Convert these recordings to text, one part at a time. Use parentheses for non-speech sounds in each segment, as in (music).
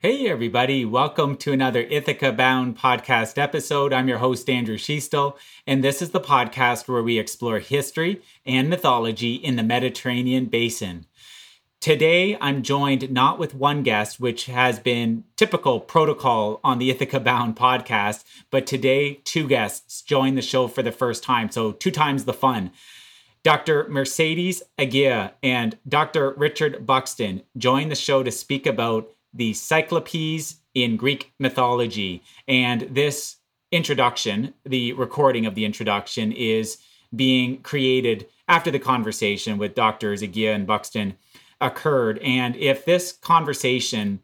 Hey, everybody. Welcome to another Ithaca Bound podcast episode. I'm your host, Andrew Schiestel, and this is the podcast where we explore history and mythology in the Mediterranean basin. Today, I'm joined not with one guest, which has been typical protocol on the Ithaca Bound podcast, but today, two guests join the show for the first time. So, two times the fun. Dr. Mercedes Aguirre and Dr. Richard Buxton join the show to speak about the Cyclopes in Greek mythology. And this introduction, the recording of the introduction, is being created after the conversation with Doctors Aguirre and Buxton occurred. And if this conversation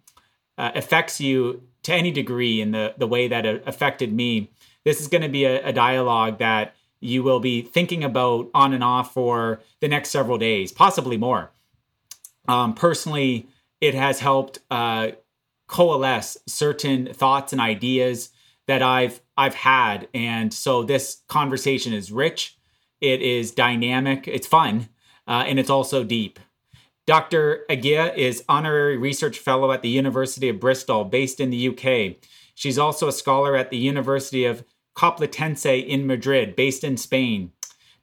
uh, affects you to any degree in the, the way that it affected me, this is going to be a, a dialogue that you will be thinking about on and off for the next several days, possibly more. Um, personally, it has helped uh, coalesce certain thoughts and ideas that I've I've had, and so this conversation is rich. It is dynamic. It's fun, uh, and it's also deep. Dr. Aguirre is honorary research fellow at the University of Bristol, based in the UK. She's also a scholar at the University of Complutense in Madrid, based in Spain.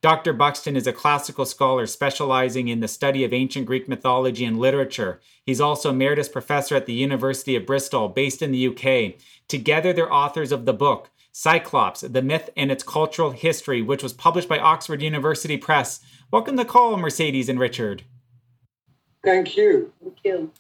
Dr. Buxton is a classical scholar specializing in the study of ancient Greek mythology and literature. He's also emeritus professor at the University of Bristol, based in the UK. Together, they're authors of the book Cyclops, The Myth and Its Cultural History, which was published by Oxford University Press. Welcome to the call, Mercedes and Richard. Thank you. Thank you.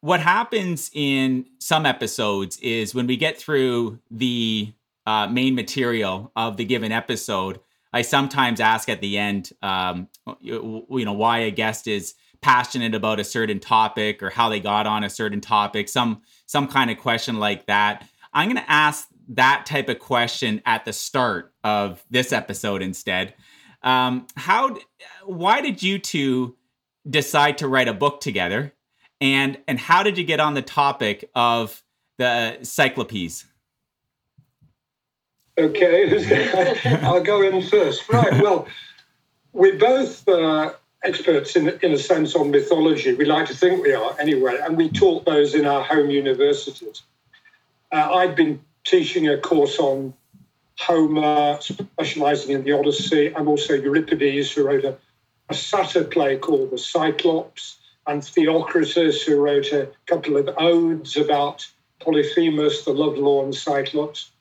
what happens in some episodes is when we get through the uh, main material of the given episode, I sometimes ask at the end, um, you, you know, why a guest is passionate about a certain topic or how they got on a certain topic, some some kind of question like that. I'm going to ask that type of question at the start of this episode instead. Um, how, why did you two decide to write a book together, and and how did you get on the topic of the Cyclopes? Okay, (laughs) I'll go in first. Right. Well, we're both uh, experts in, in a sense on mythology. We like to think we are anyway, and we taught those in our home universities. Uh, I'd been teaching a course on Homer, specializing in the Odyssey, and also Euripides, who wrote a, a satyr play called The Cyclops, and Theocritus, who wrote a couple of odes about Polyphemus, the lovelorn Cyclops.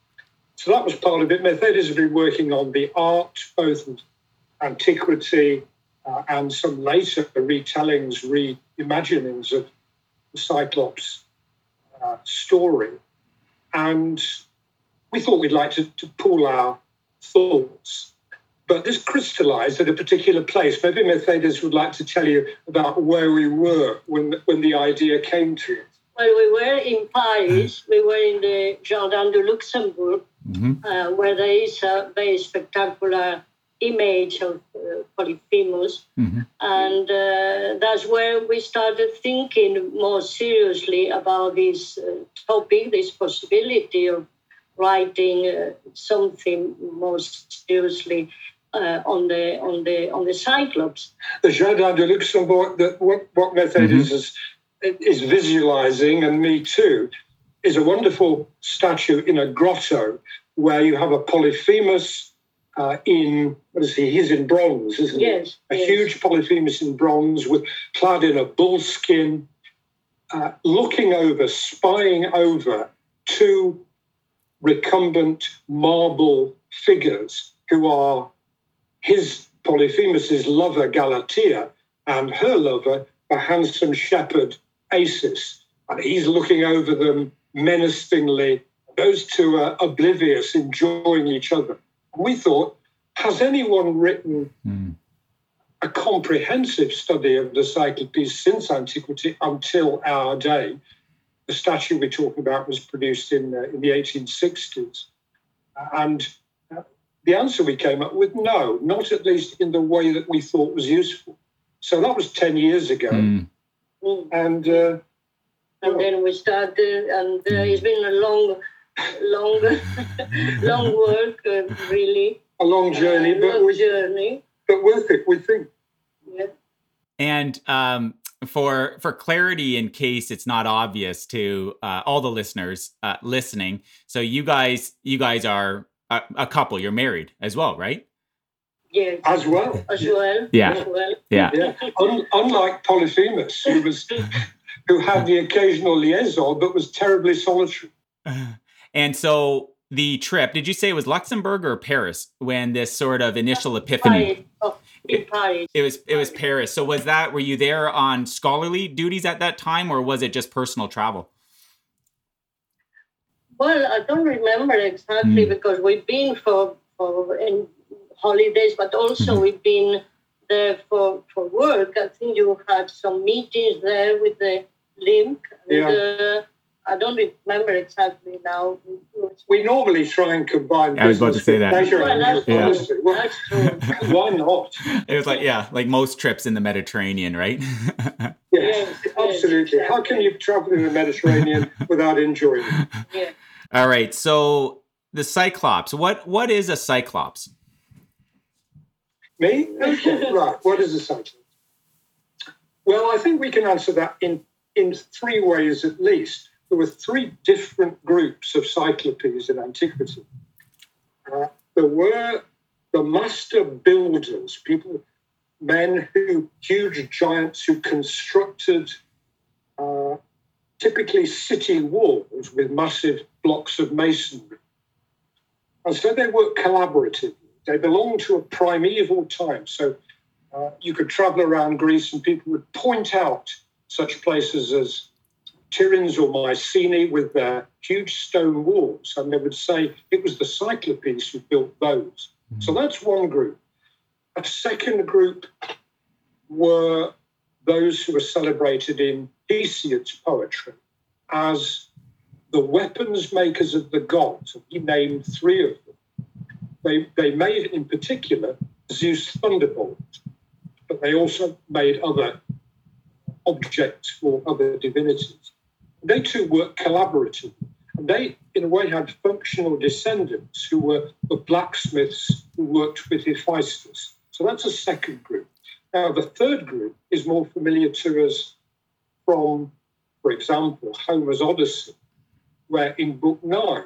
So that was part of it. Mercedes has been working on the art, both antiquity uh, and some later retellings, reimaginings of the Cyclops uh, story. And we thought we'd like to, to pool our thoughts. But this crystallized at a particular place. Maybe Mercedes would like to tell you about where we were when, when the idea came to us. Well, we were in Paris. We were in the Jardin de Luxembourg, mm-hmm. uh, where there is a very spectacular image of uh, Polyphemus. Mm-hmm. And uh, that's where we started thinking more seriously about this uh, topic, this possibility of writing uh, something more seriously uh, on the on the on the Cyclops. The Jardin de Luxembourg, the, what, what method mm-hmm. is, is visualizing, and me too, is a wonderful statue in a grotto where you have a Polyphemus uh, in what is he? He's in bronze, isn't yes, he? A yes. huge Polyphemus in bronze, with clad in a bull skin, uh, looking over, spying over two recumbent marble figures who are his Polyphemus's lover Galatea and her lover, a handsome shepherd Acis. And he's looking over them menacingly those two are oblivious, enjoying each other. We thought, has anyone written mm. a comprehensive study of the Cyclopes since antiquity until our day? The statue we're talking about was produced in, uh, in the 1860s. And uh, the answer we came up with no, not at least in the way that we thought was useful. So that was 10 years ago. Mm. And uh, and then we started, and uh, it's been a long long, (laughs) long (laughs) work, uh, really. A long journey, but long journey, but worth it, we think. Yeah. And um, for for clarity, in case it's not obvious to uh, all the listeners uh, listening, so you guys you guys are a, a couple. You're married as well, right? Yeah. As well. As well. Yeah. As well. Yeah. Yeah. Un- unlike Polyphemus, who was who had the occasional liaison, but was terribly solitary. (sighs) And so the trip, did you say it was Luxembourg or Paris when this sort of initial epiphany? Paris. Oh, in Paris. It was it was Paris. So was that were you there on scholarly duties at that time or was it just personal travel? Well, I don't remember exactly Mm. because we've been for for in holidays, but also Mhm. we've been there for for work. I think you had some meetings there with the link. And, Yeah. uh, I don't remember exactly now. We normally try and combine. I was about to say that. Pleasure Well, that's, Yeah. Well, that's true. (laughs) why not? It was like yeah, like most trips in the Mediterranean, right? (laughs) Yes, Yes, yes, absolutely. How can you travel in the Mediterranean (laughs) without enjoying it? Yeah. All right. So the Cyclops. What what is a Cyclops? Me? Okay, (laughs) right. What is a cyclops? Well, I think we can answer that in, in three ways at least. There were three different groups of cyclopes in antiquity. Uh, there were the master builders, people, men who, huge giants who constructed uh, typically city walls with massive blocks of masonry. And so they worked collaboratively. They belonged to a primeval time. So uh, you could travel around Greece and people would point out such places as Tiryns or Mycenae with their huge stone walls. And they would say it was the Cyclopes who built those. So that's one group. A second group were those who were celebrated in Hesiod's poetry as the weapons makers of the gods. He named three of them. They, they made, in particular, Zeus' thunderbolt, but they also made other objects for other divinities. They too worked collaboratively. And they, in a way, had functional descendants who were the blacksmiths who worked with Hephaestus. So that's a second group. Now, the third group is more familiar to us from, for example, Homer's Odyssey, where in Book 9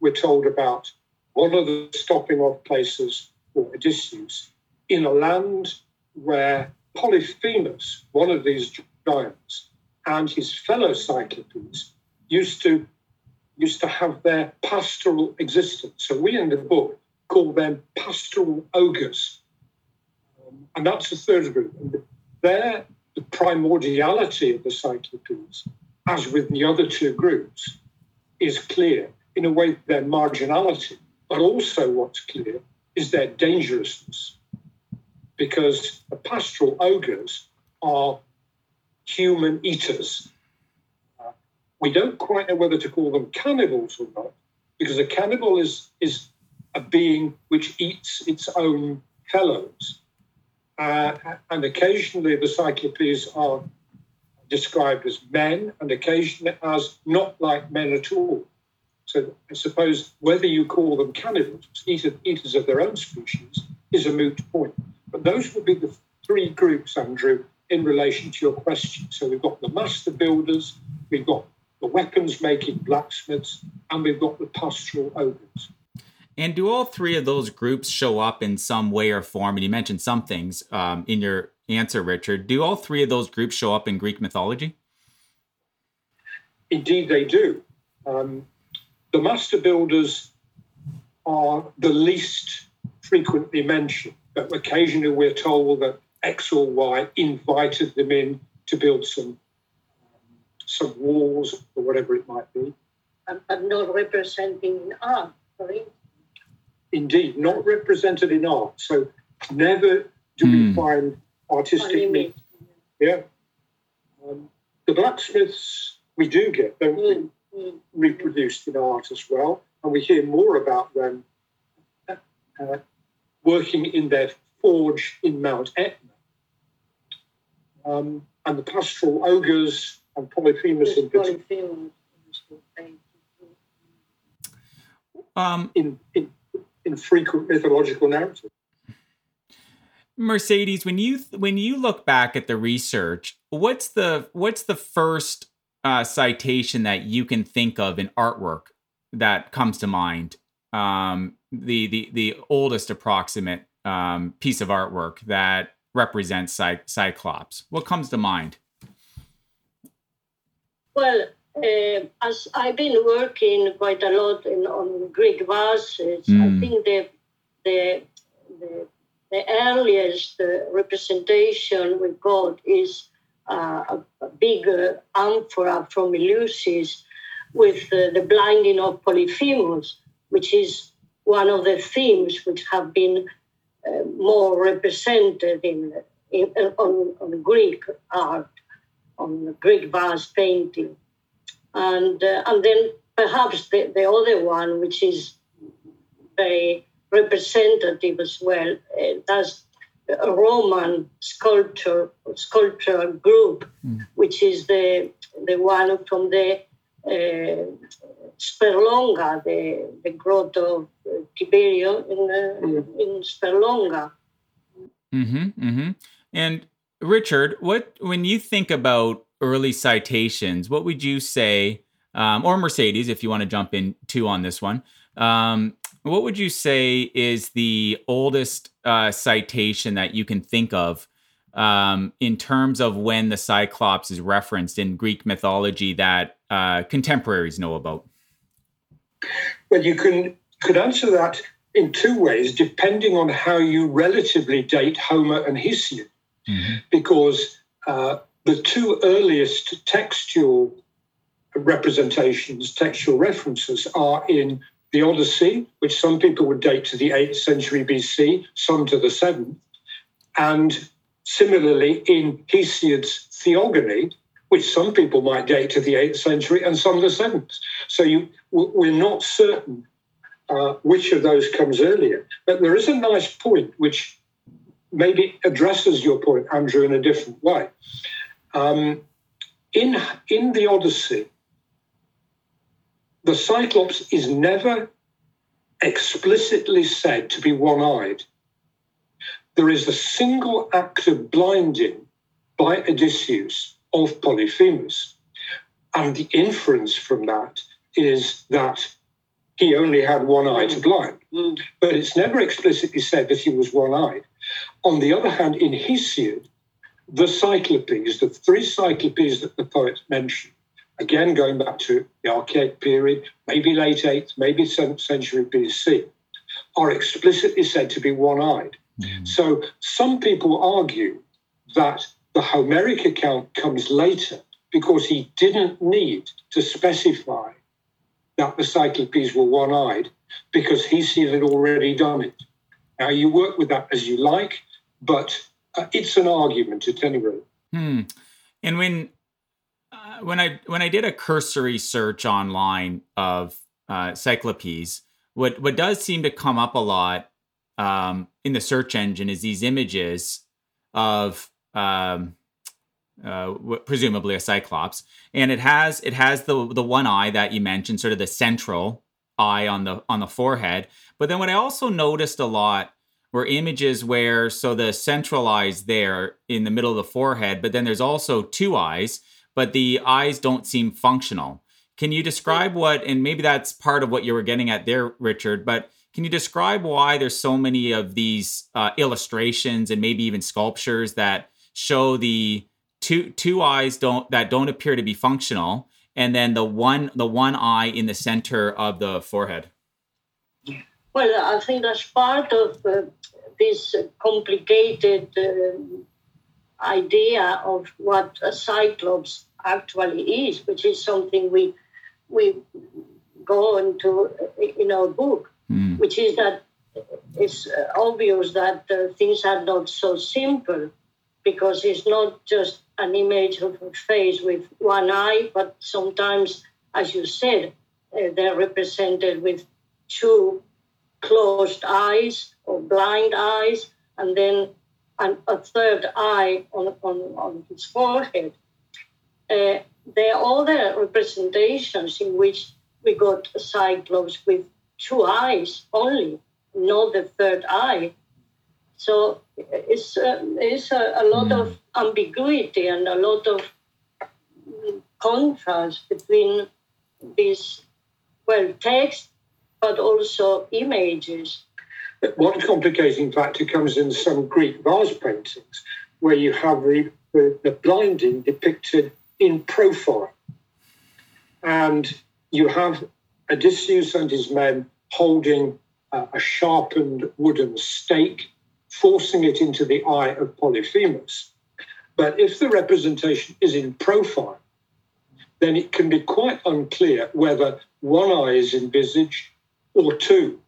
we're told about one of the stopping off places for Odysseus in a land where Polyphemus, one of these giants, and his fellow Cyclopes used to used to have their pastoral existence. So we in the book call them pastoral ogres. Um, and that's the third group. And there, the primordiality of the Cyclopes, as with the other two groups, is clear. In a way, their marginality, but also what's clear is their dangerousness. Because the pastoral ogres are human eaters. Uh, we don't quite know whether to call them cannibals or not, because a cannibal is, is a being which eats its own fellows. Uh, and occasionally the Cyclopes are described as men and occasionally as not like men at all. So I suppose whether you call them cannibals, eaters, eaters of their own species, is a moot point. But those would be the three groups, Andrew, in relation to your question. So we've got the master builders, we've got the weapons making blacksmiths, and we've got the pastoral ogres. And do all three of those groups show up in some way or form? And you mentioned some things um, in your answer, Richard. Do all three of those groups show up in Greek mythology? Indeed, they do. Um, the master builders are the least frequently mentioned, but occasionally we're told that X or Y invited them in to build some um, some walls or whatever it might be. but, but not representing art, right? Indeed, not represented in art. So never do we Hmm. find artistic Animate. Yeah. Um, the blacksmiths we do get, don't we? Mm, mm. Reproduced in art as well, and we hear more about them uh, working in their forge in Mount Etna. Um, and the pastoral ogres and Polyphemus in, Just particular- Polyphemus. Thank you. Um, in, in, in frequent mythological narrative. Mercedes, when you when you look back at the research, what's the what's the first uh, citation that you can think of in artwork that comes to mind? Um, the the the oldest approximate um, piece of artwork that represents Cy- Cyclops. What comes to mind? Well, uh, as I've been working quite a lot in, on Greek vases, mm. I hmm. think the the the, the earliest uh, representation we got is a, a, big uh, amphora from Eleusis with uh, the blinding of Polyphemus, which is one of the themes which have been uh, more represented in, in on, on Greek art, on Greek vase painting. And uh, and then perhaps the, the other one, which is very representative as well, uh, that's a Roman sculpture sculpture group, mm. which is the the one from the uh, Sperlonga, the the grotto of Tiberio in uh, mm. in Sperlonga. Mm-hmm, mm-hmm. And Richard, what when you think about early citations, what would you say, um, or Mercedes, if you want to jump in too on this one, um, what would you say is the oldest uh, citation that you can think of um, in terms of when the Cyclops is referenced in Greek mythology that uh, contemporaries know about? Well, you can could answer that in two ways, depending on how you relatively date Homer and Hesiod, mm-hmm. because uh, the two earliest textual representations, textual references, are in the Odyssey, which some people would date to the 8th century BC, some to the 7th, and similarly in Hesiod's Theogony, which some people might date to the 8th century and some to the 7th. So you, we're not certain uh, which of those comes earlier. But there is a nice point which maybe addresses your point, Andrew, in a different way. Um, in, in the Odyssey, the Cyclops is never explicitly said to be one eyed. There is a single act of blinding by Odysseus of Polyphemus. And the inference from that is that he only had one eye to blind. Mm. But it's never explicitly said that he was one eyed. On the other hand, in Hesiod, the Cyclopes, the three Cyclopes that the poet mentioned, again going back to the Archaic period, maybe late 8th, maybe 7th century BC, are explicitly said to be one eyed. Mm. So some people argue that the Homeric account comes later because he didn't need to specify that the Cyclopes were one eyed because Hesiod had already done it. Now, you work with that as you like, but uh, it's an argument at any rate. Hmm. And when when I when I did a cursory search online of uh, Cyclopes, what what does seem to come up a lot um, in the search engine is these images of um, uh, presumably a cyclops, and it has it has the the one eye that you mentioned, sort of the central eye on the on the forehead. But then what I also noticed a lot were images where so the central eyes there in the middle of the forehead, but then there's also two eyes, but the eyes don't seem functional. Can you describe what, and maybe that's part of what you were getting at there, Richard, but can you describe why there's so many of these uh, illustrations and maybe even sculptures that show the two two eyes don't that don't appear to be functional, and then the one the one eye in the center of the forehead? Well, I think that's part of uh, this complicated uh, idea of what a cyclops actually is, which is something we we go into in our book, mm. which is that it's obvious that uh, things are not so simple because it's not just an image of a face with one eye, but sometimes, as you said, uh, they're represented with two closed eyes or blind eyes, and then an, a third eye on, on, on his forehead. Uh, there are other representations in which we got cyclops with two eyes only, not the third eye. So it's, uh, it's a, a lot mm. of ambiguity and a lot of contrast between these, well, text, but also images. One complicating factor comes in some Greek vase paintings, where you have the, the blinding depicted in profile. And you have Odysseus and his men holding uh, a sharpened wooden stake, forcing it into the eye of Polyphemus. But if the representation is in profile, then it can be quite unclear whether one eye is envisaged or two,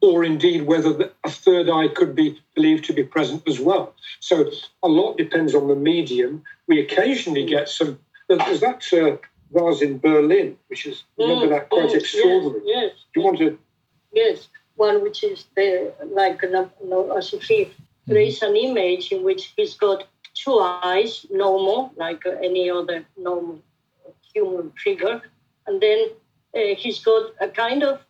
or indeed whether a third eye could be believed to be present as well. So a lot depends on the medium. We occasionally get some. There's that uh, vase in Berlin, which is remember mm, that quite mm, extraordinary. Yes, yes, Do you want to? Yes, one which is the like no, no, as if he, there is an image in which he's got two eyes, normal, like any other normal human figure, and then uh, he's got a kind of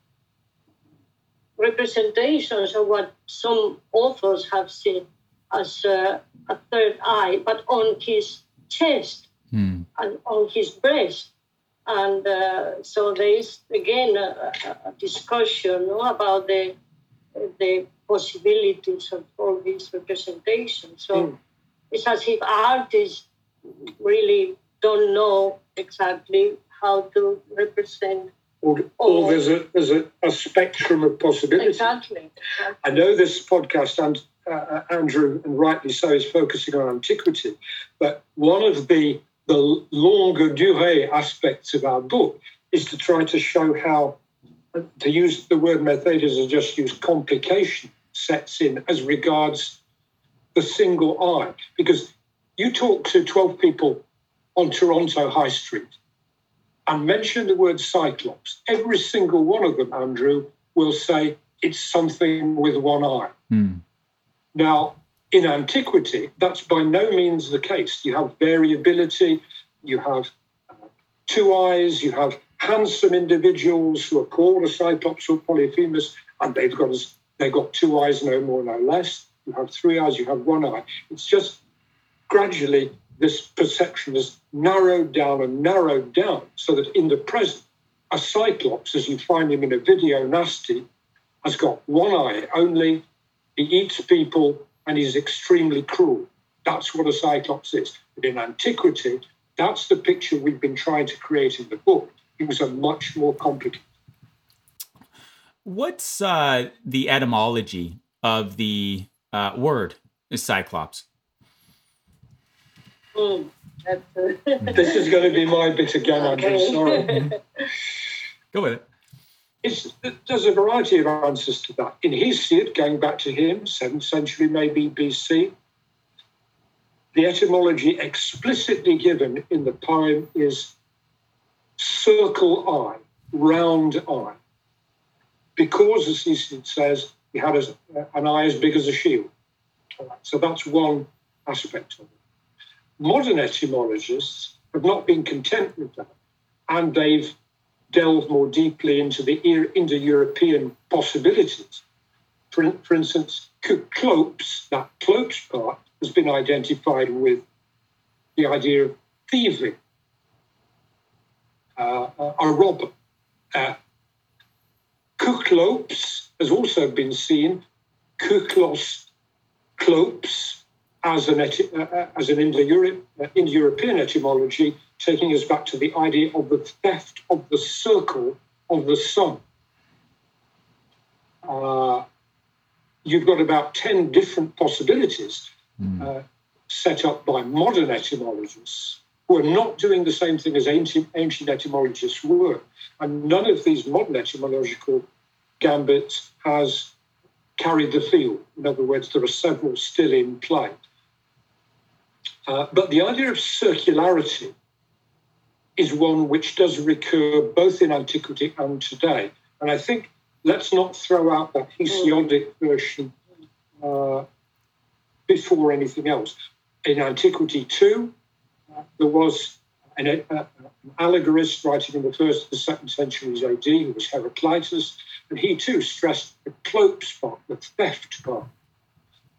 representations of what some authors have seen as uh, a third eye, but on his chest mm. and on his breast. And uh, so there is again a, a discussion no, about the the possibilities of all these representations. So mm. it's as if artists really don't know exactly how to represent. Or, or there's, a, there's a, a, spectrum of possibilities. Exactly. exactly. I know this podcast, and uh, Andrew, and rightly so, is focusing on antiquity, but one of the the longue durée aspects of our book is to try to show how, to use the word Mercedes and just use complication sets in as regards the single eye. Because you talk to 12 people on Toronto High Street and mention the word Cyclops, every single one of them, Andrew, will say it's something with one eye. Mm. Now, in antiquity, that's by no means the case. You have variability, you have uh, two eyes, you have handsome individuals who are called a cyclops or polyphemus, and they've got they've got two eyes, no more, no less. You have three eyes, you have one eye. It's just gradually this perception has narrowed down and narrowed down so that in the present, a cyclops, as you find him in a video nasty, has got one eye only. He eats people and he's extremely cruel. That's what a cyclops is. But in antiquity, that's the picture we've been trying to create in the book. It was a much more complicated. What's uh, the etymology of the uh, word cyclops? Mm, (laughs) this is going to be my bit again, Andrew. Sorry. (laughs) Go with it. There's a variety of answers to that. In Hesiod, going back to him, 7th century maybe BC, the etymology explicitly given in the poem is circle eye, round eye. Because, as Hesiod says, he had an eye as big as a shield. So that's one aspect of it. Modern etymologists have not been content with that, and they've delve more deeply into the Indo-European possibilities. For, for instance, clopes, that clopes part, has been identified with the idea of thieving, uh, a robber. Uh, Kuklops has also been seen, Kuklos clopes, as an, uh, uh, as an uh, Indo-European etymology, taking us back to the idea of the theft of the circle of the sun. Uh, you've got about 10 different possibilities mm. set up by modern etymologists who are not doing the same thing as ancient, ancient etymologists were. And none of these modern etymological gambits has carried the field. In other words, there are several still in play. Uh, but the idea of circularity is one which does recur both in antiquity and today. And I think let's not throw out that Hesiodic version uh, before anything else. In antiquity, too, uh, there was an, uh, an, allegorist writing in the first and second centuries AD, who was Heraclitus, and he too stressed the cloak part, the theft part.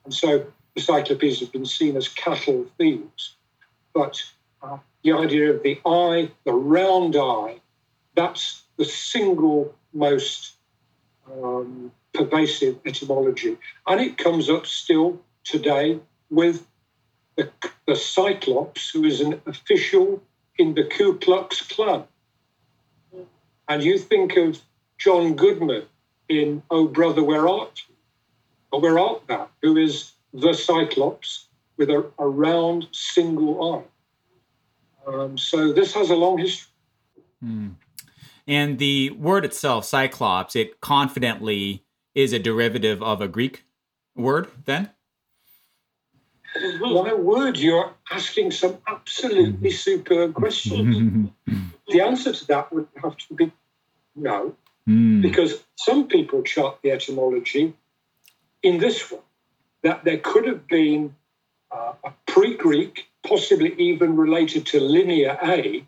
And so the Cyclopes have been seen as cattle thieves. But the idea of the eye, the round eye, that's the single most um, pervasive etymology. And it comes up still today with the, the Cyclops, who is an official in the Ku Klux Klan. And you think of John Goodman in Oh Brother, Where Art You? Or Where Art Thou? Who is the Cyclops with a, a round single eye. Um, so this has a long history. Mm. And the word itself, Cyclops, it confidently is a derivative of a Greek word, then? My word, you're asking some absolutely superb questions. (laughs) the answer to that would have to be no, mm. because some people chart the etymology in this way that there could have been uh, a pre Greek, possibly even related to Linear A,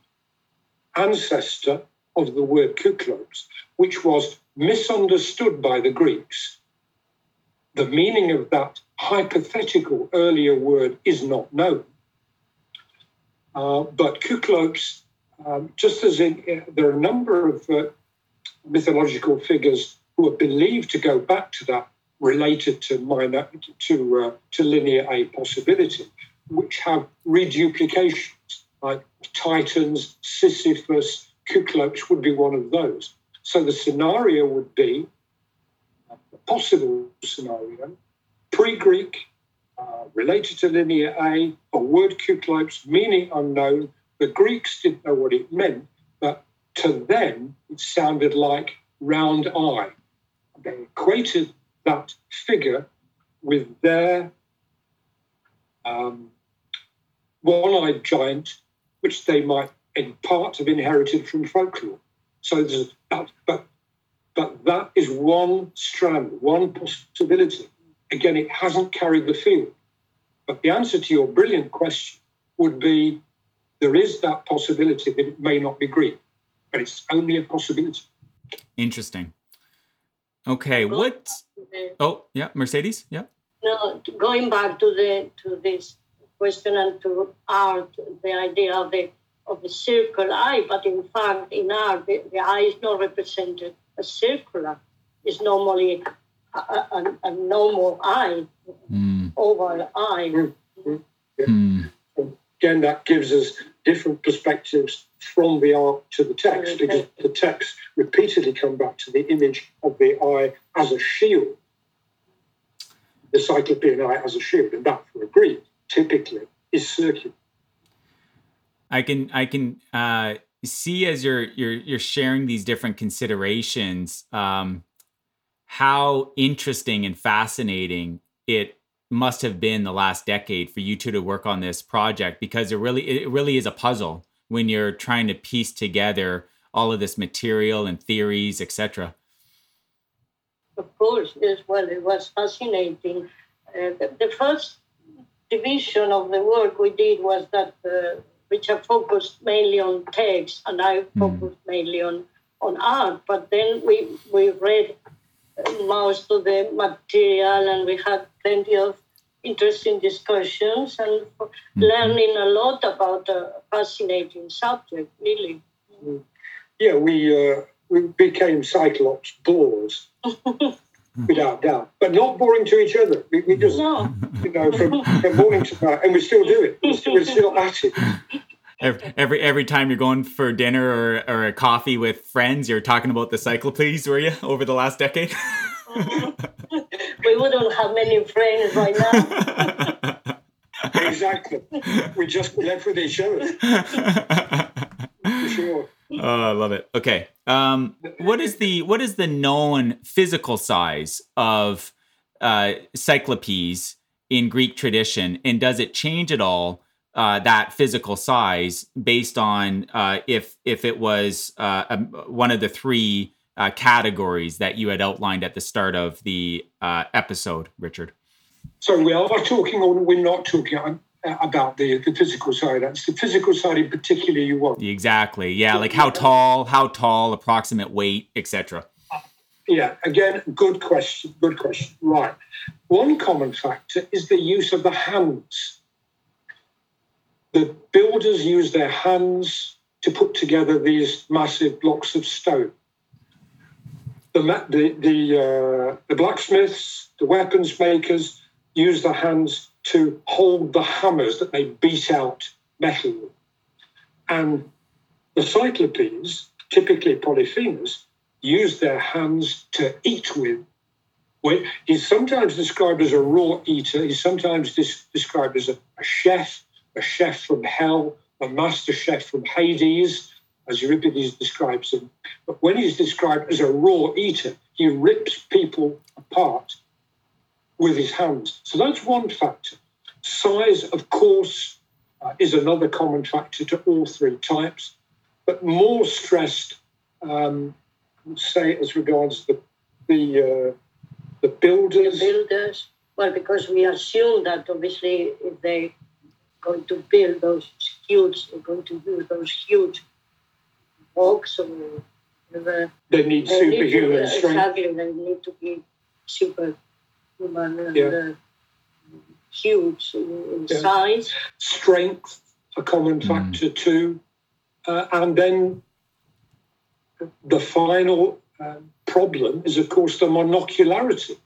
ancestor of the word Kuklos, which was misunderstood by the Greeks. The meaning of that hypothetical earlier word is not known. Uh, but Kuklos, um, just as in, uh, there are a number of uh, mythological figures who are believed to go back to that related to minor to uh, to linear A possibility, which have reduplications like Titans, Sisyphus, Kuklos would be one of those. So the scenario would be a possible scenario pre-Greek, uh, related to linear A, a word Kuklos, meaning unknown. The Greeks didn't know what it meant, but to them it sounded like round eye. They equated that figure with their um, one-eyed giant, which they might in part have inherited from folklore. So there's that, but but that is one strand, one possibility. Again, it hasn't carried the field. But the answer to your brilliant question would be there is that possibility that it may not be Greek, but it's only a possibility. Interesting. Okay, what? Oh, yeah, Mercedes, yeah. No, going back to the to this question and to art, the idea of the of the circle eye, but in fact, in art, the, the eye is not represented as circular. It's normally a, a, a normal eye, mm. oval eye. Mm. Mm. Again, that gives us different perspectives from the art to the text, because the text repeatedly come back to the image of the eye as a shield, the cyclopean eye as a shield, and that for a Greek typically is circular. I can I can uh, see as you're you're you're sharing these different considerations, um, how interesting and fascinating it must have been the last decade for you two to work on this project because it really it really is a puzzle when you're trying to piece together all of this material and theories, etc. Of course, yes. Well, it was fascinating. Uh, the, the, first division of the work we did was that uh, which are focused mainly on text, and I hmm. focused mm. mainly on on art. But then we we read most of the material, and we had plenty of interesting discussions and mm-hmm. learning a lot about a fascinating subject. Really. Hmm. Yeah, we uh, we became Cyclops bores. (laughs) without doubt, but not boring to each other. We, we just, no. you know, from, from morning to night, and we still do it. We're still, we're still at it. (laughs) Every, every every time you're going for dinner or, or a coffee with friends, you're talking about the Cyclopes, were you, over the last decade? (laughs) we wouldn't have many friends right now. (laughs) exactly. We just left with each other. For sure. Oh, I love it. Okay. Um, what is the what is the known physical size of uh, Cyclopes in Greek tradition, and does it change at all uh, that physical size based on uh, if if it was uh, a, one of the three uh, categories that you had outlined at the start of the uh, episode, Richard? So we are talking, or we're not talking. Uh, about the, the physical side. That's the physical side in particular you want. Exactly. Yeah, like how tall, how tall, approximate weight, etc. Yeah, again, good question. Good question. Right. One common factor is the use of the hands. The builders use their hands to put together these massive blocks of stone. The, the, the, uh, the blacksmiths, the weapons makers use their hands to hold the hammers that they beat out metal. And the cyclopes, typically Polyphemus, use their hands to eat with. He's sometimes described as a raw eater. He's sometimes described as a, a, chef, a chef from hell, a master chef from Hades, as Euripides describes him. But when he's described as a raw eater, he rips people apart with his hands. So that's one factor. Size, of course, uh, is another common factor to all three types, but more stressed um, say as regards the the uh, the builders? The builders. Well, because we assume that obviously if they're going to build those huge, they're going to use those huge blocks or whatever. They need they superhuman need to, strength. Exactly, they need to be superhuman and yeah. uh, huge in, in yeah. size. Strength, a common mm. factor too. Uh, and then the final um, problem is, of course, the monocularity,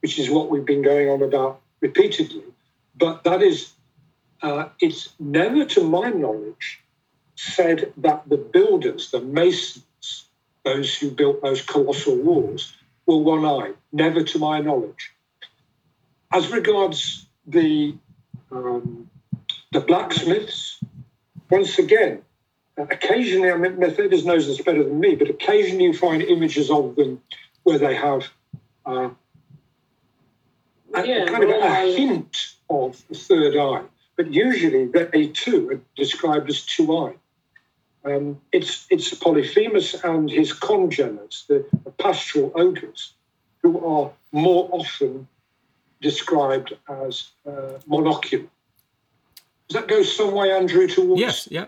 which is what we've been going on about repeatedly. But that is, uh, it's never, to my knowledge, said that the builders, the masons, those who built those colossal walls, were one eyed. Never, to my knowledge. As regards the um, the blacksmiths, once again, occasionally, I mean, Mercedes knows this better than me, but occasionally you find images of them where they have uh, yeah, a, kind of a hint of a third eye, but usually they too are described as two eyed. Um, it's it's Polyphemus and his congeners, the, the pastoral ogres, who are more often described as uh, monocular. Does that go some way, Andrew, towards? Yes, yeah.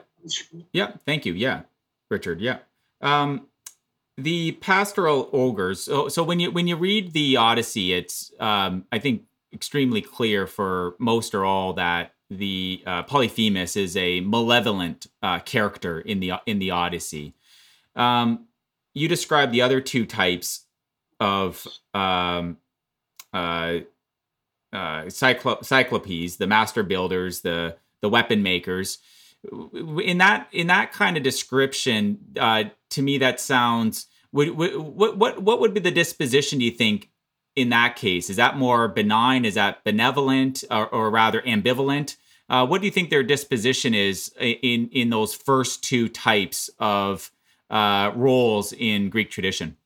Yeah, thank you. Yeah, Richard. Yeah. Um, the pastoral ogres. So, so when you when you read the Odyssey, it's um, I think extremely clear for most or all that the uh, Polyphemus is a malevolent uh, character in the in the Odyssey. Um, you describe the other two types of um, uh, uh, cyclo- cyclopes, the master builders, the the weapon makers in that in that kind of description uh, to me that sounds what what what would be the disposition do you think in that case? Is that more benign? Is that benevolent or, or rather ambivalent? Uh, what do you think their disposition is in in those first two types of uh, roles in greek tradition?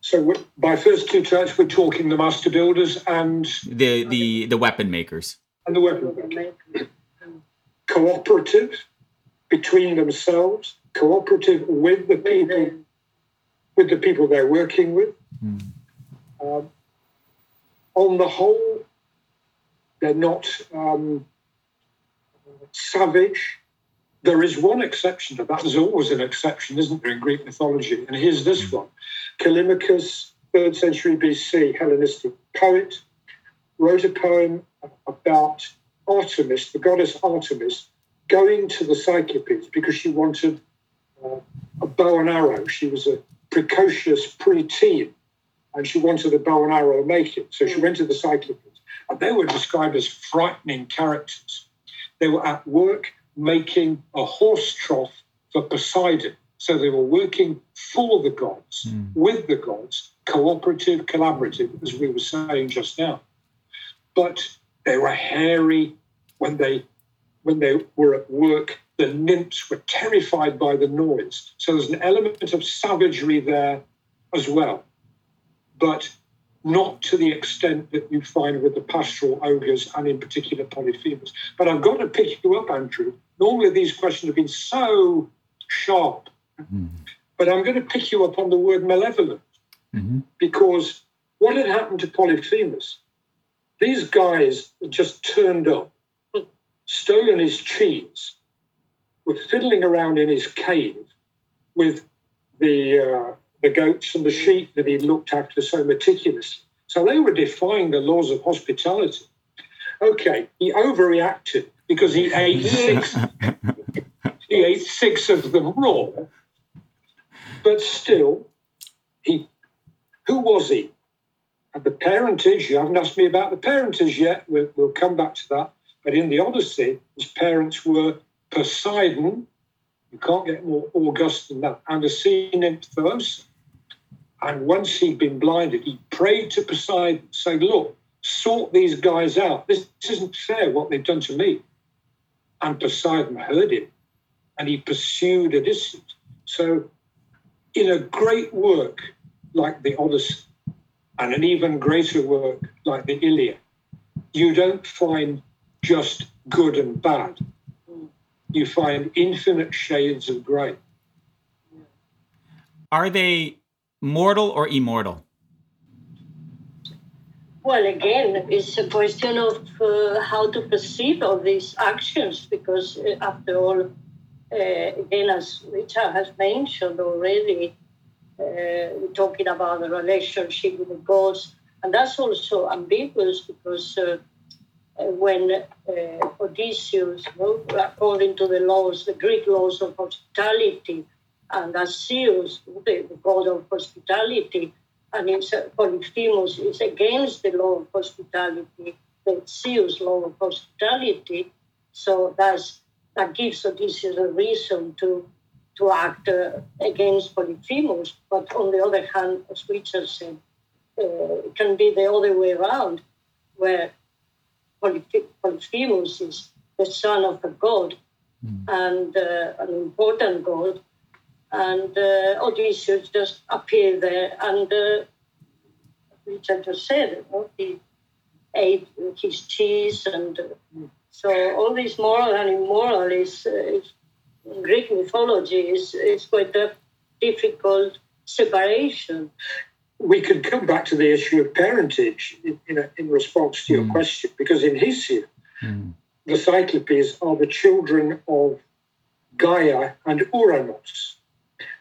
So by first two types we're talking the master builders and the the the weapon makers. And the weapon makers. Cooperative between themselves, cooperative with the people, with the people they're working with. Mm. Um, on the whole, they're not um, savage. There is one exception to that. There's always an exception, isn't there, in Greek mythology? And here's this one Callimachus, third century BC, Hellenistic poet, wrote a poem about Artemis, the goddess Artemis, going to the Cyclopes because she wanted uh, a bow and arrow. She was a precocious pre-teen and she wanted a bow and arrow making. So she went to the Cyclopes. And they were described as frightening characters. They were at work making a horse trough for Poseidon. So they were working for the gods, mm. with the gods, cooperative, collaborative, as we were saying just now. But they were hairy when they when they were at work. The nymphs were terrified by the noise. So there's an element of savagery there as well, but not to the extent that you find with the pastoral ogres and in particular Polyphemus. But I've got to pick you up, Andrew. Normally these questions have been so sharp, mm-hmm. but I'm going to pick you up on the word malevolent mm-hmm. because what had happened to Polyphemus? These guys just turned up, stolen his cheese, were fiddling around in his cave with the uh, the goats and the sheep that he looked after so meticulously. So they were defying the laws of hospitality. Okay, he overreacted because he ate six. he ate six of them raw, but still, he. Who was he? And the parentage. You haven't asked me about the parentage yet. We'll, we'll come back to that. But in the Odyssey, his parents were Poseidon. You can't get more august than that. And a sea nymph Thoosa. And once he'd been blinded, he prayed to Poseidon, saying, Look, sort these guys out. This, this isn't fair what they've done to me. And Poseidon heard him and he pursued Odysseus. So, in a great work like the Odyssey and an even greater work like the Iliad, you don't find just good and bad. You find infinite shades of grey. Are they mortal or immortal? Well, again, it's a question of uh, how to perceive all these actions, because uh, after all, uh, again, as Richard has mentioned already, uh, we're talking about the relationship with the gods, and that's also ambiguous because uh, when Odysseus, according to the laws, the Greek laws of hospitality, and as the, the god of hospitality, and it's uh, Polyphemus is against the law of hospitality, the Zeus law of hospitality. So that's that gives Odysseus a reason to to act uh, against Polyphemus. But on the other hand, as Richard said, uh, it can be the other way around, where Polyphemus is the son of a god mm. and uh, an important god, and uh, Odysseus just appeared there, and uh, Richard just said, know, he ate his cheese, and uh, so all this moral and immoral is, uh, is Greek mythology is, is quite a difficult separation. We could come back to the issue of parentage in, in, in response to your mm. question, because in Hesiod, mm. the Cyclopes are the children of Gaia and Uranos.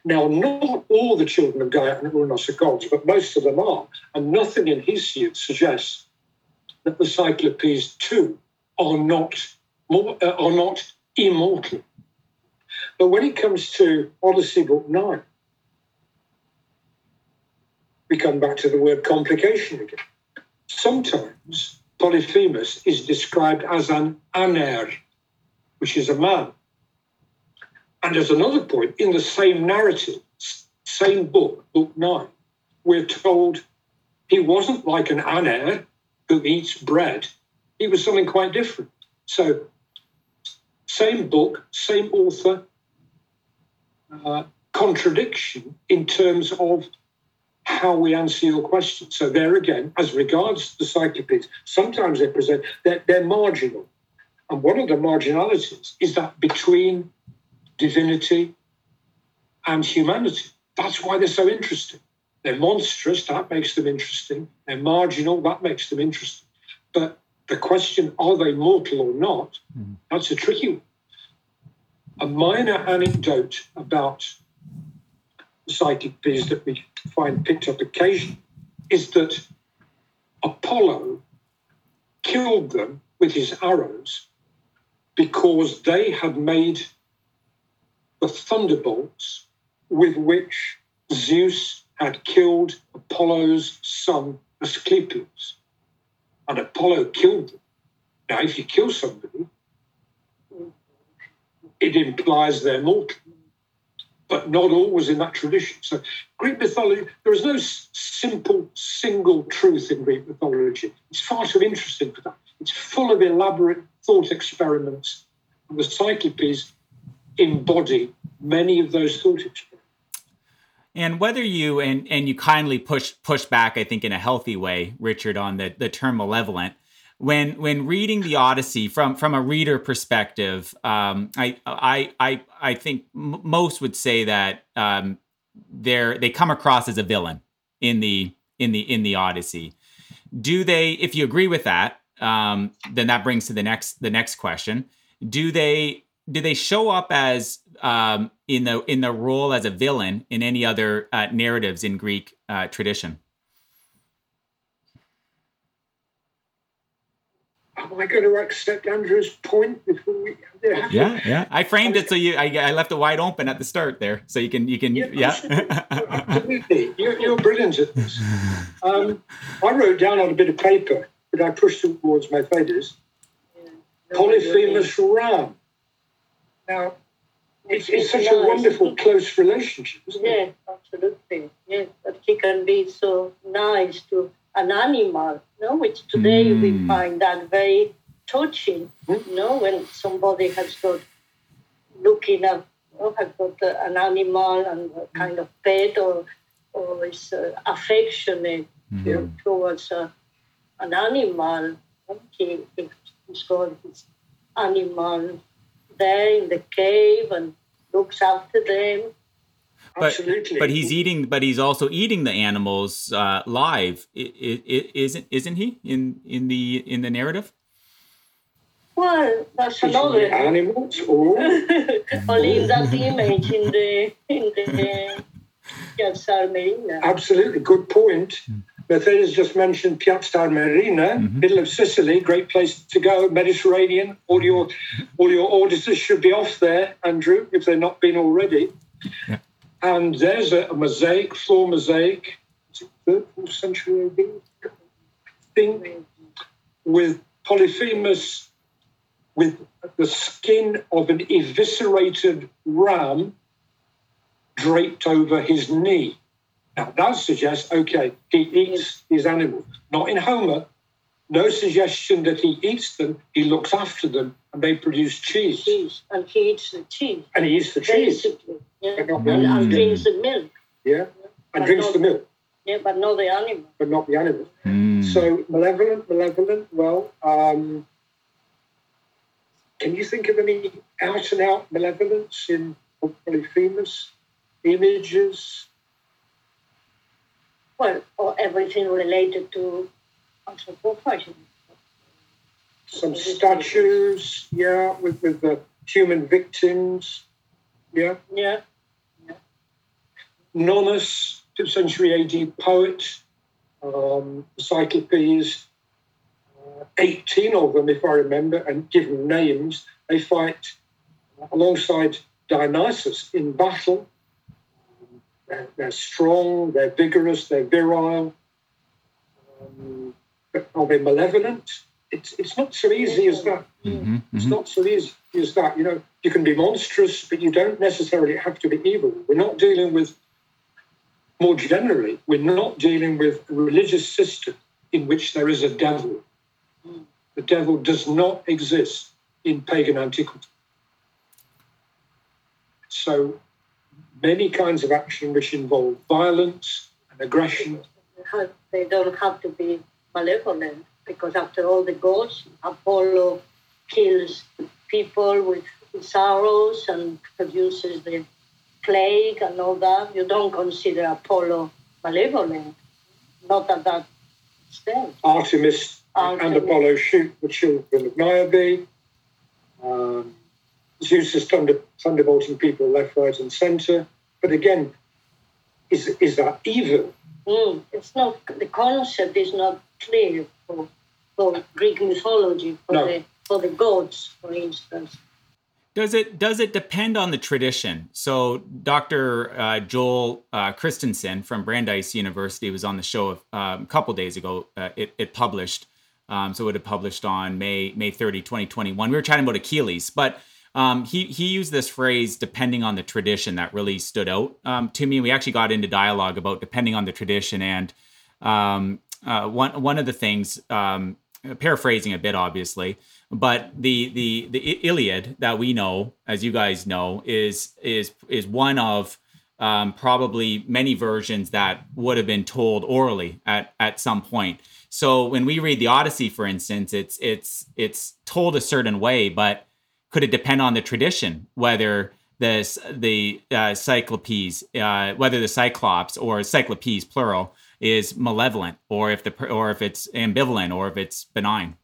Now, not all the children of Gaia and Uranos are gods, but most of them are. And nothing in Hesiod suggests that the Cyclopes too are not more, uh, are not immortal. But when it comes to Odyssey Book 9, we come back to the word complication again. Sometimes Polyphemus is described as an aner, which is a man. And there's another point in the same narrative, same book, book nine, we're told he wasn't like an aner who eats bread. He was something quite different. So, same book, same author, uh, contradiction in terms of how we answer your question. So there again, as regards the cyclopes, sometimes they present they're, they're marginal, and one of the marginalities is that between divinity, and humanity. That's why they're so interesting. They're monstrous, that makes them interesting. They're marginal, that makes them interesting. But the question, are they mortal or not, mm. that's a tricky one. A minor anecdote about the Cyclopes that we find picked up occasionally is that Apollo killed them with his arrows because they had made the thunderbolts with which Zeus had killed Apollo's son Asclepius. And Apollo killed them. Now, if you kill somebody, it implies they're mortal, but not always in that tradition. So, Greek mythology, there is no simple, single truth in Greek mythology. It's far too interesting for that. It's full of elaborate thought experiments. And the Cyclopes embody many of those thought experiments. And whether you and and you kindly push push back, I think in a healthy way, Richard, on the the term malevolent. When when reading the Odyssey from from a reader perspective, um, I I I I think m- most would say that um, they're they come across as a villain in the in the in the Odyssey. Do they? If you agree with that, um, then that brings to the next the next question. Do they do they show up as um, in the in the role as a villain in any other uh, narratives in Greek uh, tradition? Am I going to accept Andrew's point before we? Yeah, yeah. I framed it so you. I, I left it wide open at the start there, so you can you can yeah. yeah. Absolutely, you're, you're brilliant at this. Um, I wrote down on a bit of paper, but I pushed towards my fingers. Polyphemus Ram. Now, it's, it's such a wonderful, close relationship, yeah, it? absolutely. Yeah, but he can be so nice to an animal, you know, which today mm. we find that very touching, you know, when somebody has got looking at, you know, has got an animal and a kind of pet or, or is uh, affectionate mm. you know, towards uh, an animal. He, he's got his animal there in the cave and looks after them. But, Absolutely. but he's eating, but he's also eating the animals uh, live, it, it, isn't isn't he in in the in the narrative? Well, that's another animals. Or (laughs) I'll leave that image in the in the (laughs) Piazza Armerina. Absolutely, good point. Mm. Mercedes just mentioned Piazza Armerina, mm-hmm. middle of Sicily, great place to go, Mediterranean. All your all your auditors should be off there, Andrew, if they're not been already. Yeah. And there's a, a mosaic, floor mosaic, third, fourth century AD thing, with Polyphemus with the skin of an eviscerated ram draped over his knee. Now, that suggests, okay, he eats his animal. Not in Homer, no suggestion that he eats them, he looks after them, and they produce cheese. Cheese, and he eats the cheese. And he eats the cheese. Basically, yeah. And, and drinks the milk. Yeah, and drinks the milk. Yeah, but not the animal. But not the animal. Mm. So, malevolent, malevolent, well, um, can you think of any out and out malevolence in Polyphemus? Images, well, or everything related to Some statues, yeah, with, with the human victims, yeah. Yeah. yeah. Nonnus, 5th century AD poet, um, Cyclopes, uh, 18 of them, if I remember, and given names, they fight alongside Dionysus in battle they're, they're strong, they're vigorous, they're virile. Um, but are they malevolent? It's, it's not so easy as that. Mm-hmm, mm-hmm. It's not so easy as that. You know, you can be monstrous, but you don't necessarily have to be evil. We're not dealing with, more generally, we're not dealing with a religious system in which there is a devil. The devil does not exist in pagan antiquity. So many kinds of action which involve violence and aggression. They don't have to be malevolent because, after all, the gods, Apollo kills people with his arrows and produces the plague and all that. You don't consider Apollo malevolent, not at that extent. Artemis, Artemis. and Apollo shoot the children of Niobe. Um, Zeus is thunder, thunderbolting people left, right, and centre. But again, is is that evil? Mm, it's not. The concept is not clear for, for Greek mythology for no. the for the gods, for instance. Does it does it depend on the tradition? So Dr. Uh, Joel uh, Christensen from Brandeis University was on the show um, a couple days ago. Uh, it, it published, um, so it had published on May May 30, 2021. We were chatting about Achilles, but um, he he used this phrase depending on the tradition that really stood out um, to me. We actually got into dialogue about depending on the tradition, and um, uh, one one of the things, um, paraphrasing a bit, obviously, but the the the Iliad that we know, as you guys know, is is is one of um, probably many versions that would have been told orally at at some point. So when we read the Odyssey, for instance, it's it's it's told a certain way, but could it depend on the tradition whether the the uh, cyclopes, uh, whether the cyclops or cyclopes plural is malevolent, or if the or if it's ambivalent, or if it's benign?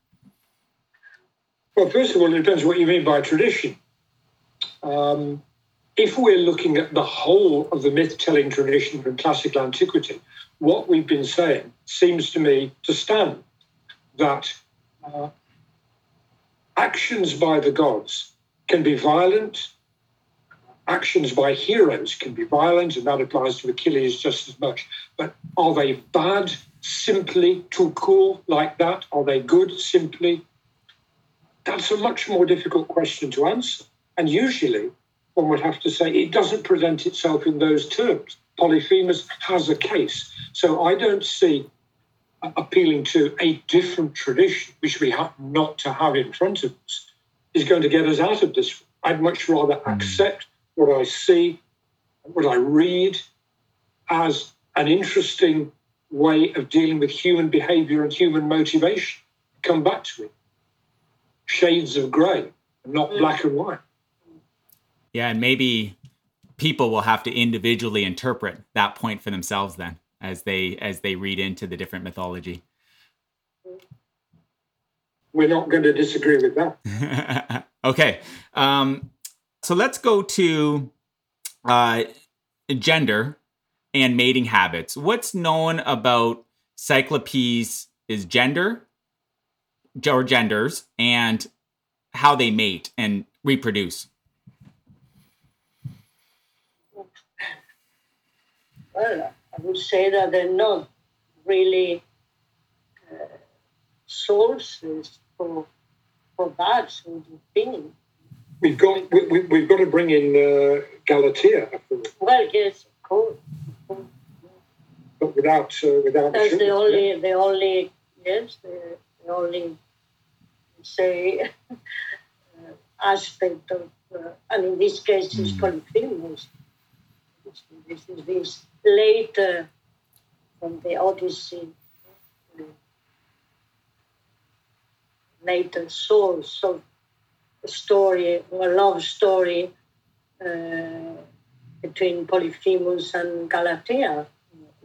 Well, first of all, it depends what you mean by tradition. um, if we're looking at the whole of the myth telling tradition from classical antiquity, what we've been saying seems to me to stand that uh, actions by the gods can be violent, actions by heroes can be violent, and that applies to Achilles just as much. But are they bad simply to cool like that? Are they good simply? That's a much more difficult question to answer. And usually, one would have to say it doesn't present itself in those terms. Polyphemus has a case. So I don't see appealing to a different tradition, which we have not to have in front of us, is going to get us out of this. I'd much rather mm. accept what I see, what I read as an interesting way of dealing with human behavior and human motivation. Come back to it. Shades of grey, not mm. black and white. Yeah, and maybe people will have to individually interpret that point for themselves then as they as they read into the different mythology. We're not going to disagree with that. (laughs) okay. Um, so let's go to uh, gender and mating habits. What's known about Cyclopes is gender or genders and how they mate and reproduce? Well, I would say that they're not really uh, sources for for that sort of thing. We've got we, we, have got to bring in uh, Galatea. Well, yes, of course. But without uh, without that's the only yeah. the only yes the, the only say uh, aspect of uh, and in this case it's mm. Polyphemus. This is this later from the Odyssey, later source of story, or love story uh, between Polyphemus and Galatea.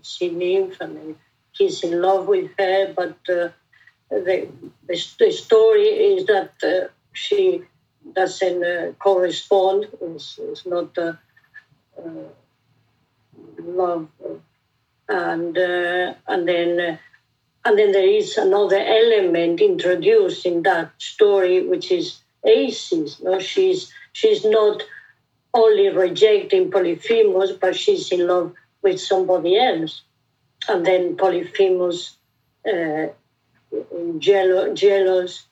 She nymph and he's in love with her, but uh, the, the, the, story is that uh, she doesn't uh, correspond, it's, it's not uh, uh, love, and and then and then there is another element introduced in that story, which is Acis. No, she's she's not only rejecting Polyphemus, but she's in love with somebody else, and then Polyphemus, uh, jealous, jealous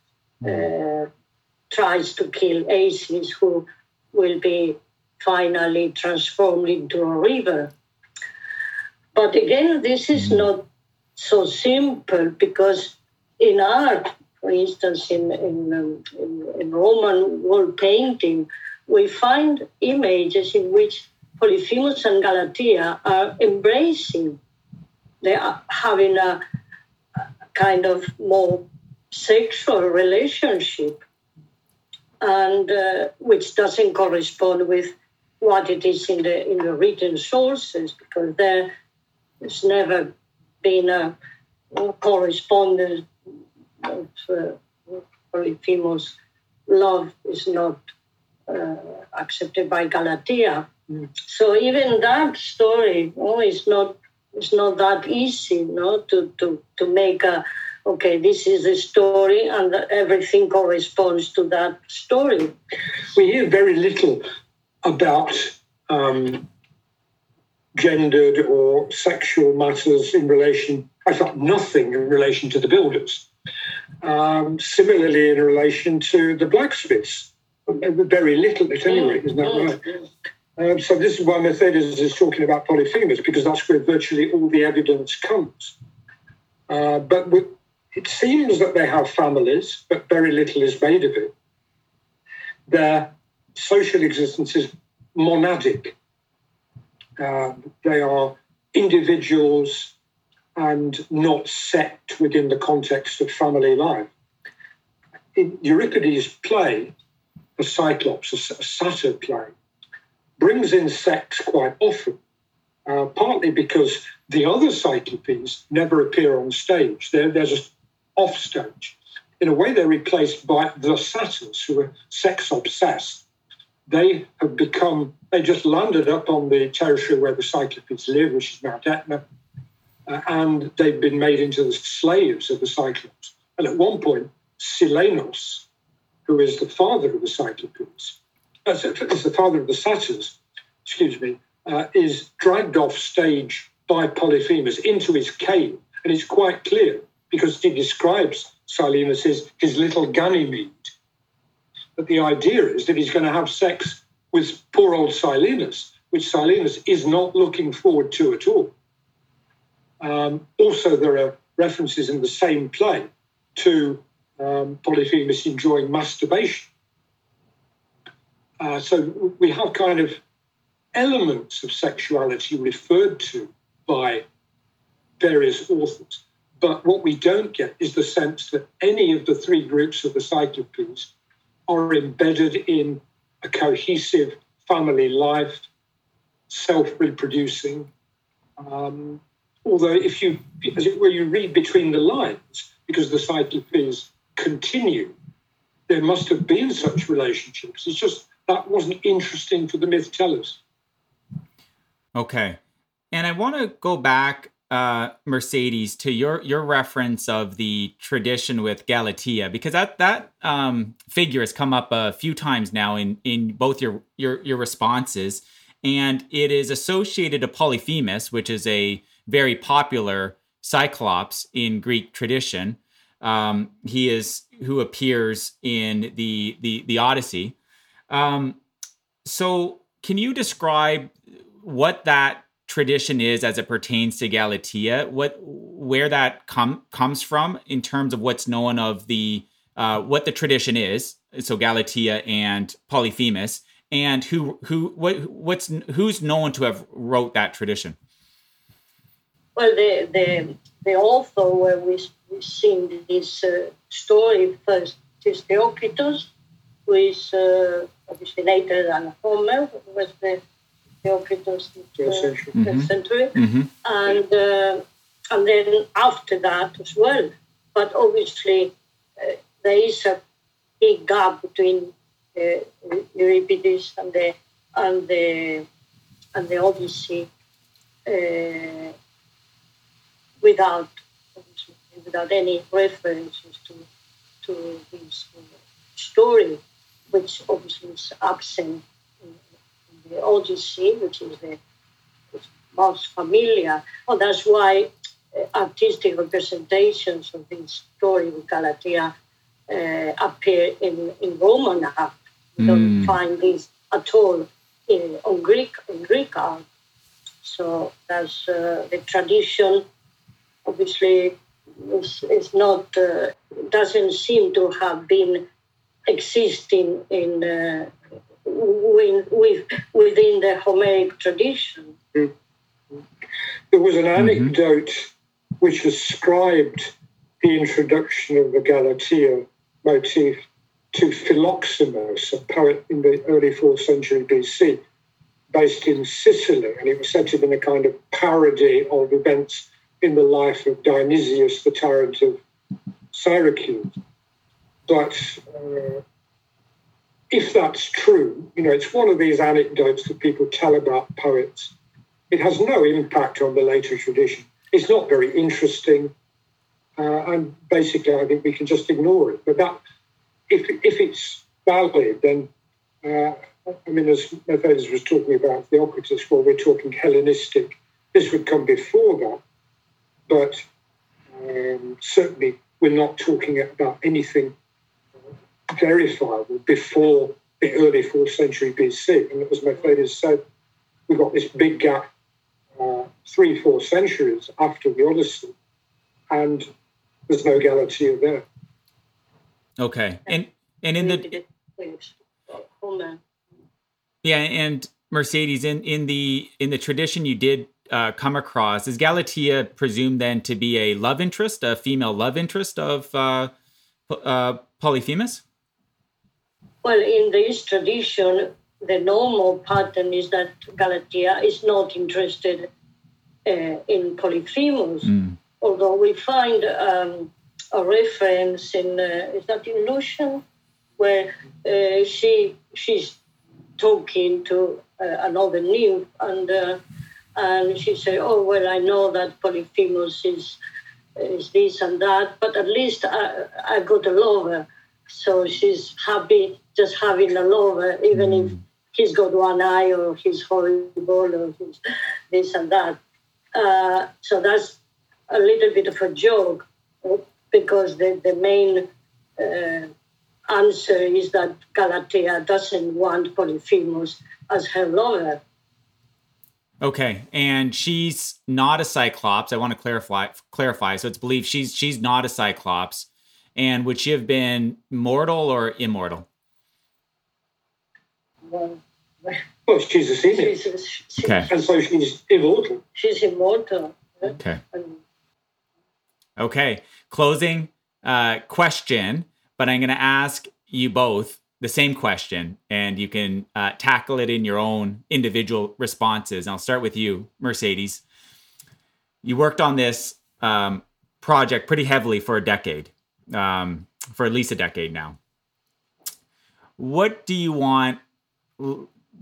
uh, tries to kill Acis, who will be finally transformed into a river. But again, this is mm-hmm. not so simple because in art, for instance, in, in, um, in, in Roman wall painting, we find images in which Polyphemus and Galatea are embracing. They are having a, a kind of more sexual relationship, and uh, which doesn't correspond with what it is in the in the written sources because there has never been a correspondence of uh, Polyphemus. Love is not uh, accepted by Galatea. Mm. So even that story oh, is not it's not that easy, no, to, to, to make a okay, this is a story and everything corresponds to that story. We hear very little about um, gendered or sexual matters in relation, I thought nothing in relation to the builders. Um, similarly, in relation to the blacksmiths, very little at any rate, isn't that right? Um, so this is why Mercedes is talking about Polyphemus, because that's where virtually all the evidence comes. Uh, but it seems that they have families, but very little is made of it. Their social existence is monadic. Uh, they are individuals and not set within the context of family life. In Euripides' play, the Cyclops, a, satyr play, brings in sex quite often, uh, partly because the other Cyclopes never appear on stage. They're, they're just off stage. In a way, they're replaced by the satyrs, who are sex obsessed they have become, they just landed up on the territory where the Cyclopes live, which is Mount Etna, uh, and they've been made into the slaves of the Cyclops. And at one point, Silenos, who is the father of the Cyclopes, uh, is the father of the satyrs, excuse me, uh, is dragged off stage by Polyphemus into his cave. And it's quite clear because he describes Silenus as his little Ganymede. But the idea is that he's going to have sex with poor old Silenus, which Silenus is not looking forward to at all. Um, also, there are references in the same play to um, Polyphemus enjoying masturbation. Uh, so we have kind of elements of sexuality referred to by various authors. But what we don't get is the sense that any of the three groups of the Cyclopes are embedded in a cohesive family life, self reproducing. Um, although, if you, as it were, you read between the lines, because the Cyclopes continue, there must have been such relationships. It's just that wasn't interesting for the myth tellers. Okay. And I want to go back, uh, Mercedes, to your your reference of the tradition with Galatea, because that that um, figure has come up a few times now in in both your your your responses, and it is associated to Polyphemus, which is a very popular Cyclops in Greek tradition. Um, he is who appears in the the the Odyssey. Um, so, can you describe what that tradition is as it pertains to Galatea? What where that come comes from in terms of what's known of the uh, what the tradition is? So Galatea and Polyphemus, and who who what what's who's known to have wrote that tradition? Well, the the the author where we we've seen this uh, story first is Theocritus, who is uh, obviously later than Homer, who was the Theocritus in the century, mm-hmm. century. Mm-hmm. and uh, and then after that as well. But obviously, uh, there is a big gap between uh, Euripides and the and the and the Odyssey uh, without without any references to to this story, which obviously is absent in, in the Odyssey, which is the most familiar. Oh, that's why uh, artistic representations of this story with Galatea uh, appear in, in Roman art. You mm. don't find this at all in, on Greek in Greek art. So that's uh, the tradition. Obviously, is, is not uh, doesn't seem to have been existing in uh, with, within the Homeric tradition. Mm. There was an mm-hmm. anecdote mm-hmm. which ascribed the introduction of the Galatea motif to Philoxenos, a poet in the early fourth century BC, based in Sicily, and it was set to be a kind of parody of events in the life of Dionysius, the tyrant of Syracuse. But uh, if that's true, you know, it's one of these anecdotes that people tell about poets. It has no impact on the later tradition. It's not very interesting, uh, and basically, I think we can just ignore it. But that, if if it's valid, then uh, I mean, as Mercedes was talking about Theocritus, well, we're talking Hellenistic. This would come before that but um, certainly we're not talking about anything verifiable before the early fourth century BC. And as Mercedes said, we've got this big gap, uh, three, four centuries after the Odyssey, and there's no Galatea there. Okay, and and in the yeah, and Mercedes in in the in the tradition you did uh, come across. Is Galatea presumed then to be a love interest, a female love interest of uh, uh, Polyphemus? Well, in this tradition, the normal pattern is that Galatea is not interested uh, in Polyphemus, mm. although we find um, a reference in uh, is that in Lucian, where uh, she she's talking to uh, another nymph, and uh, and she said, "Oh well, I know that Polyphemus is is this and that, but at least I, I got a lover." So she's happy just having a lover, even if mm. he's got one eye or he's horrible or he's this and that. Uh, so that's a little bit of a joke because the, the main uh, answer is that Galatea doesn't want Polyphemus as her lover. Okay, and she's not a Cyclops. I want to clarify. Clarify. So it's believed she's she's not a Cyclops, and would she have been mortal or immortal? Well, well she's a female. She's, she's, okay, and so she's immortal. She's immortal. Okay. Okay. Closing uh, question, but I'm going to ask you both the same question and you can uh, tackle it in your own individual responses. And I'll start with you, Mercedes. You worked on this um, project pretty heavily for a decade, um, for at least a decade now. What do you want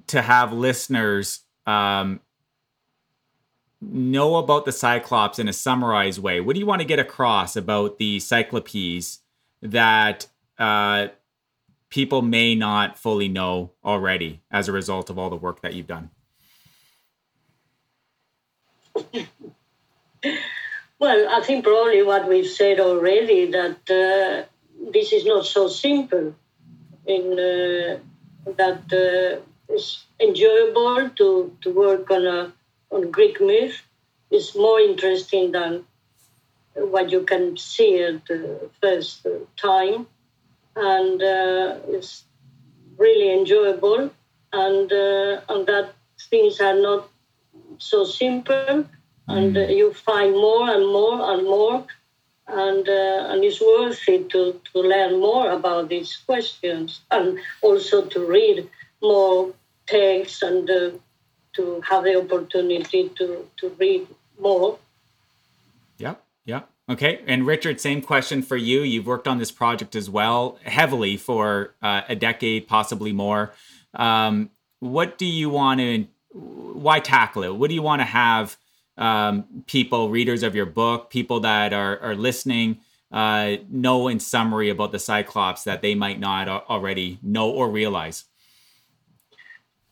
to have listeners um, know about the Cyclops in a summarized way? What do you want to get across about the Cyclopes that uh, people may not fully know already as a result of all the work that you've done? Well, I think probably what we've said already that uh, this is not so simple. In uh, that uh, it's enjoyable to, to work on a on Greek myth. It's more interesting than what you can see at the first time and uh, it's really enjoyable. And uh, and that things are not so simple, and uh, you find more and more and more, and uh, and it's worth it to to learn more about these questions, and also to read more texts and uh, to have the opportunity to to read more. Yeah, yeah. Okay. And Richard, same question for you. You've worked on this project as well, heavily for uh, a decade, possibly more. Um, what do you want to, why tackle it? What do you want to have um, people, readers of your book, people that are, are listening, uh, know in summary about the Cyclops that they might not already know or realize?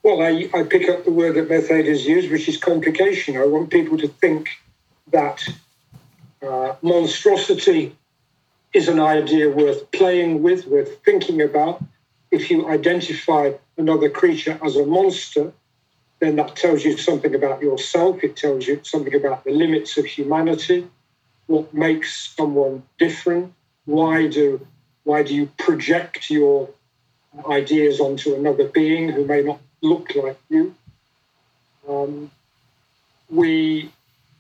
Well, I, I pick up the word that Mercedes used, which is complication. I want people to think that uh, monstrosity is an idea worth playing with, worth thinking about. If you identify another creature as a monster, then that tells you something about yourself. It tells you something about the limits of humanity, what makes someone different. Why do why do you project your ideas onto another being who may not look like you? Um, we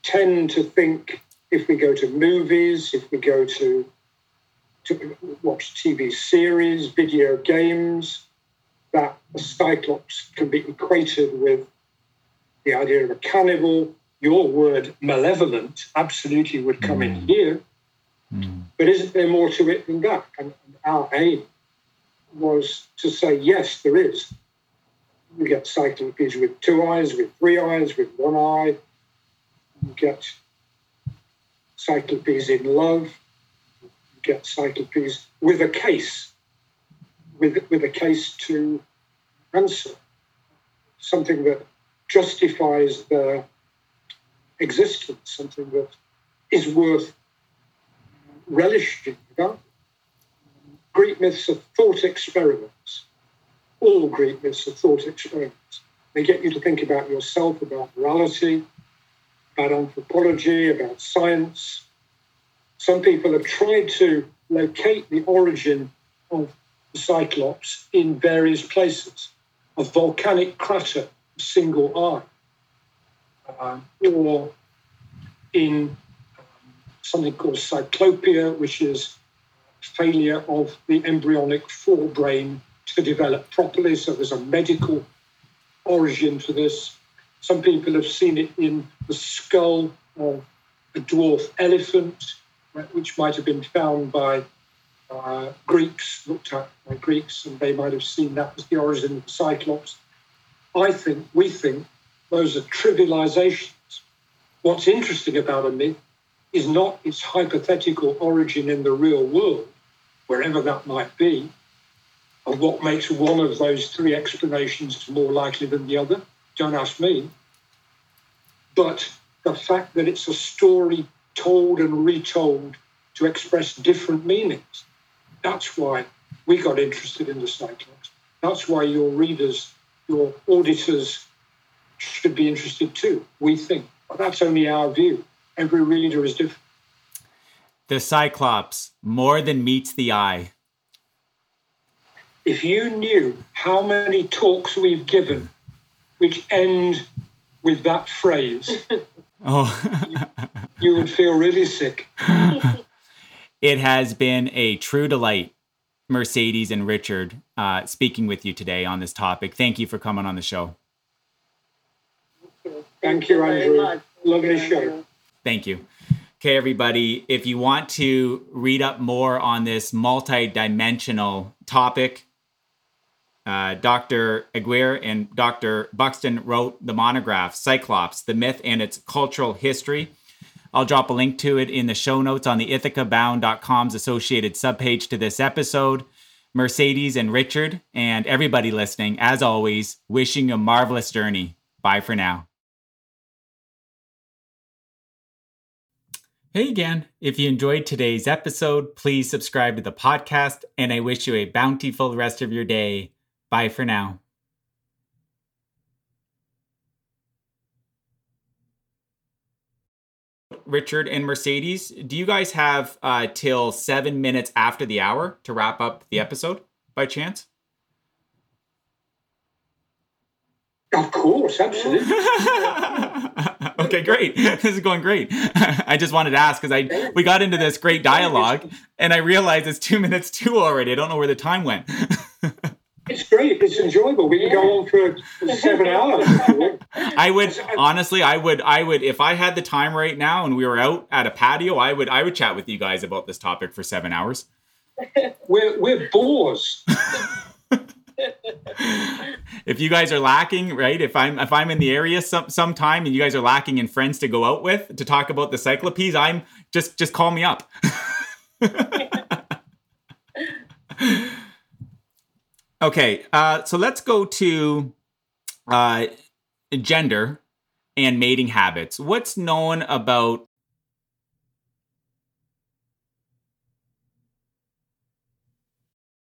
tend to think if we go to movies, if we go to, to watch TV series, video games, that a cyclops can be equated with the idea of a cannibal. Your word malevolent absolutely would come mm. in here. Mm. But isn't there more to it than that? And, and our aim was to say, yes, there is. You get cyclopes with two eyes, with three eyes, with one eye. You get cyclopes in love, get cyclopes with a case, with, with a case to answer, something that justifies their existence, something that is worth relishing. Greek myths are thought experiments. All Greek myths are thought experiments. They get you to think about yourself, about morality, about anthropology, about science. Some people have tried to locate the origin of the Cyclops in various places. A volcanic crater, a single eye, uh, or in um, something called cyclopia, which is failure of the embryonic forebrain to develop properly. So there's a medical origin for this. Some people have seen it in the skull of a dwarf elephant, which might have been found by uh, Greeks, looked at by Greeks, and they might have seen that as the origin of the Cyclops. I think, we think, those are trivializations. What's interesting about a myth is not its hypothetical origin in the real world, wherever that might be, and what makes one of those three explanations more likely than the other. Don't ask me. But the fact that it's a story told and retold to express different meanings. That's why we got interested in the Cyclops. That's why your readers, your auditors should be interested too, we think. But that's only our view. Every reader is different. The Cyclops, more than meets the eye. If you knew how many talks we've given which end with that phrase, (laughs) oh. you, you would feel really sick. (laughs) it has been a true delight, Mercedes and Richard, uh, speaking with you today on this topic. Thank you for coming on the show. Thank you, Andrew. Lovely show. Thank you. Okay, everybody, if you want to read up more on this multi-dimensional topic, uh, Dr. Aguirre and Dr. Buxton wrote the monograph Cyclops, the Myth and Its Cultural History. I'll drop a link to it in the show notes on the ithacabound.com's associated subpage to this episode. Mercedes and Richard, and everybody listening, as always, wishing a marvelous journey. Bye for now. Hey again. If you enjoyed today's episode, please subscribe to the podcast, and I wish you a bountiful rest of your day. Bye for now. Richard and Mercedes, do you guys have uh, till seven minutes after the hour to wrap up the episode by chance? Of course, absolutely. (laughs) okay, great. (laughs) This is going great. (laughs) I just wanted to ask because I we got into this great dialogue and I realized it's two minutes two already. I don't know where the time went. It's great. It's enjoyable. We can go on for seven hours. I would honestly, I would, I would, if I had the time right now and we were out at a patio, I would, I would chat with you guys about this topic for seven hours. We're we're bores. (laughs) if you guys are lacking, right? If I'm if I'm in the area some sometime and you guys are lacking in friends to go out with to talk about the cyclopes, I'm just just call me up. (laughs) okay, uh, so let's go to uh, gender and mating habits. What's known about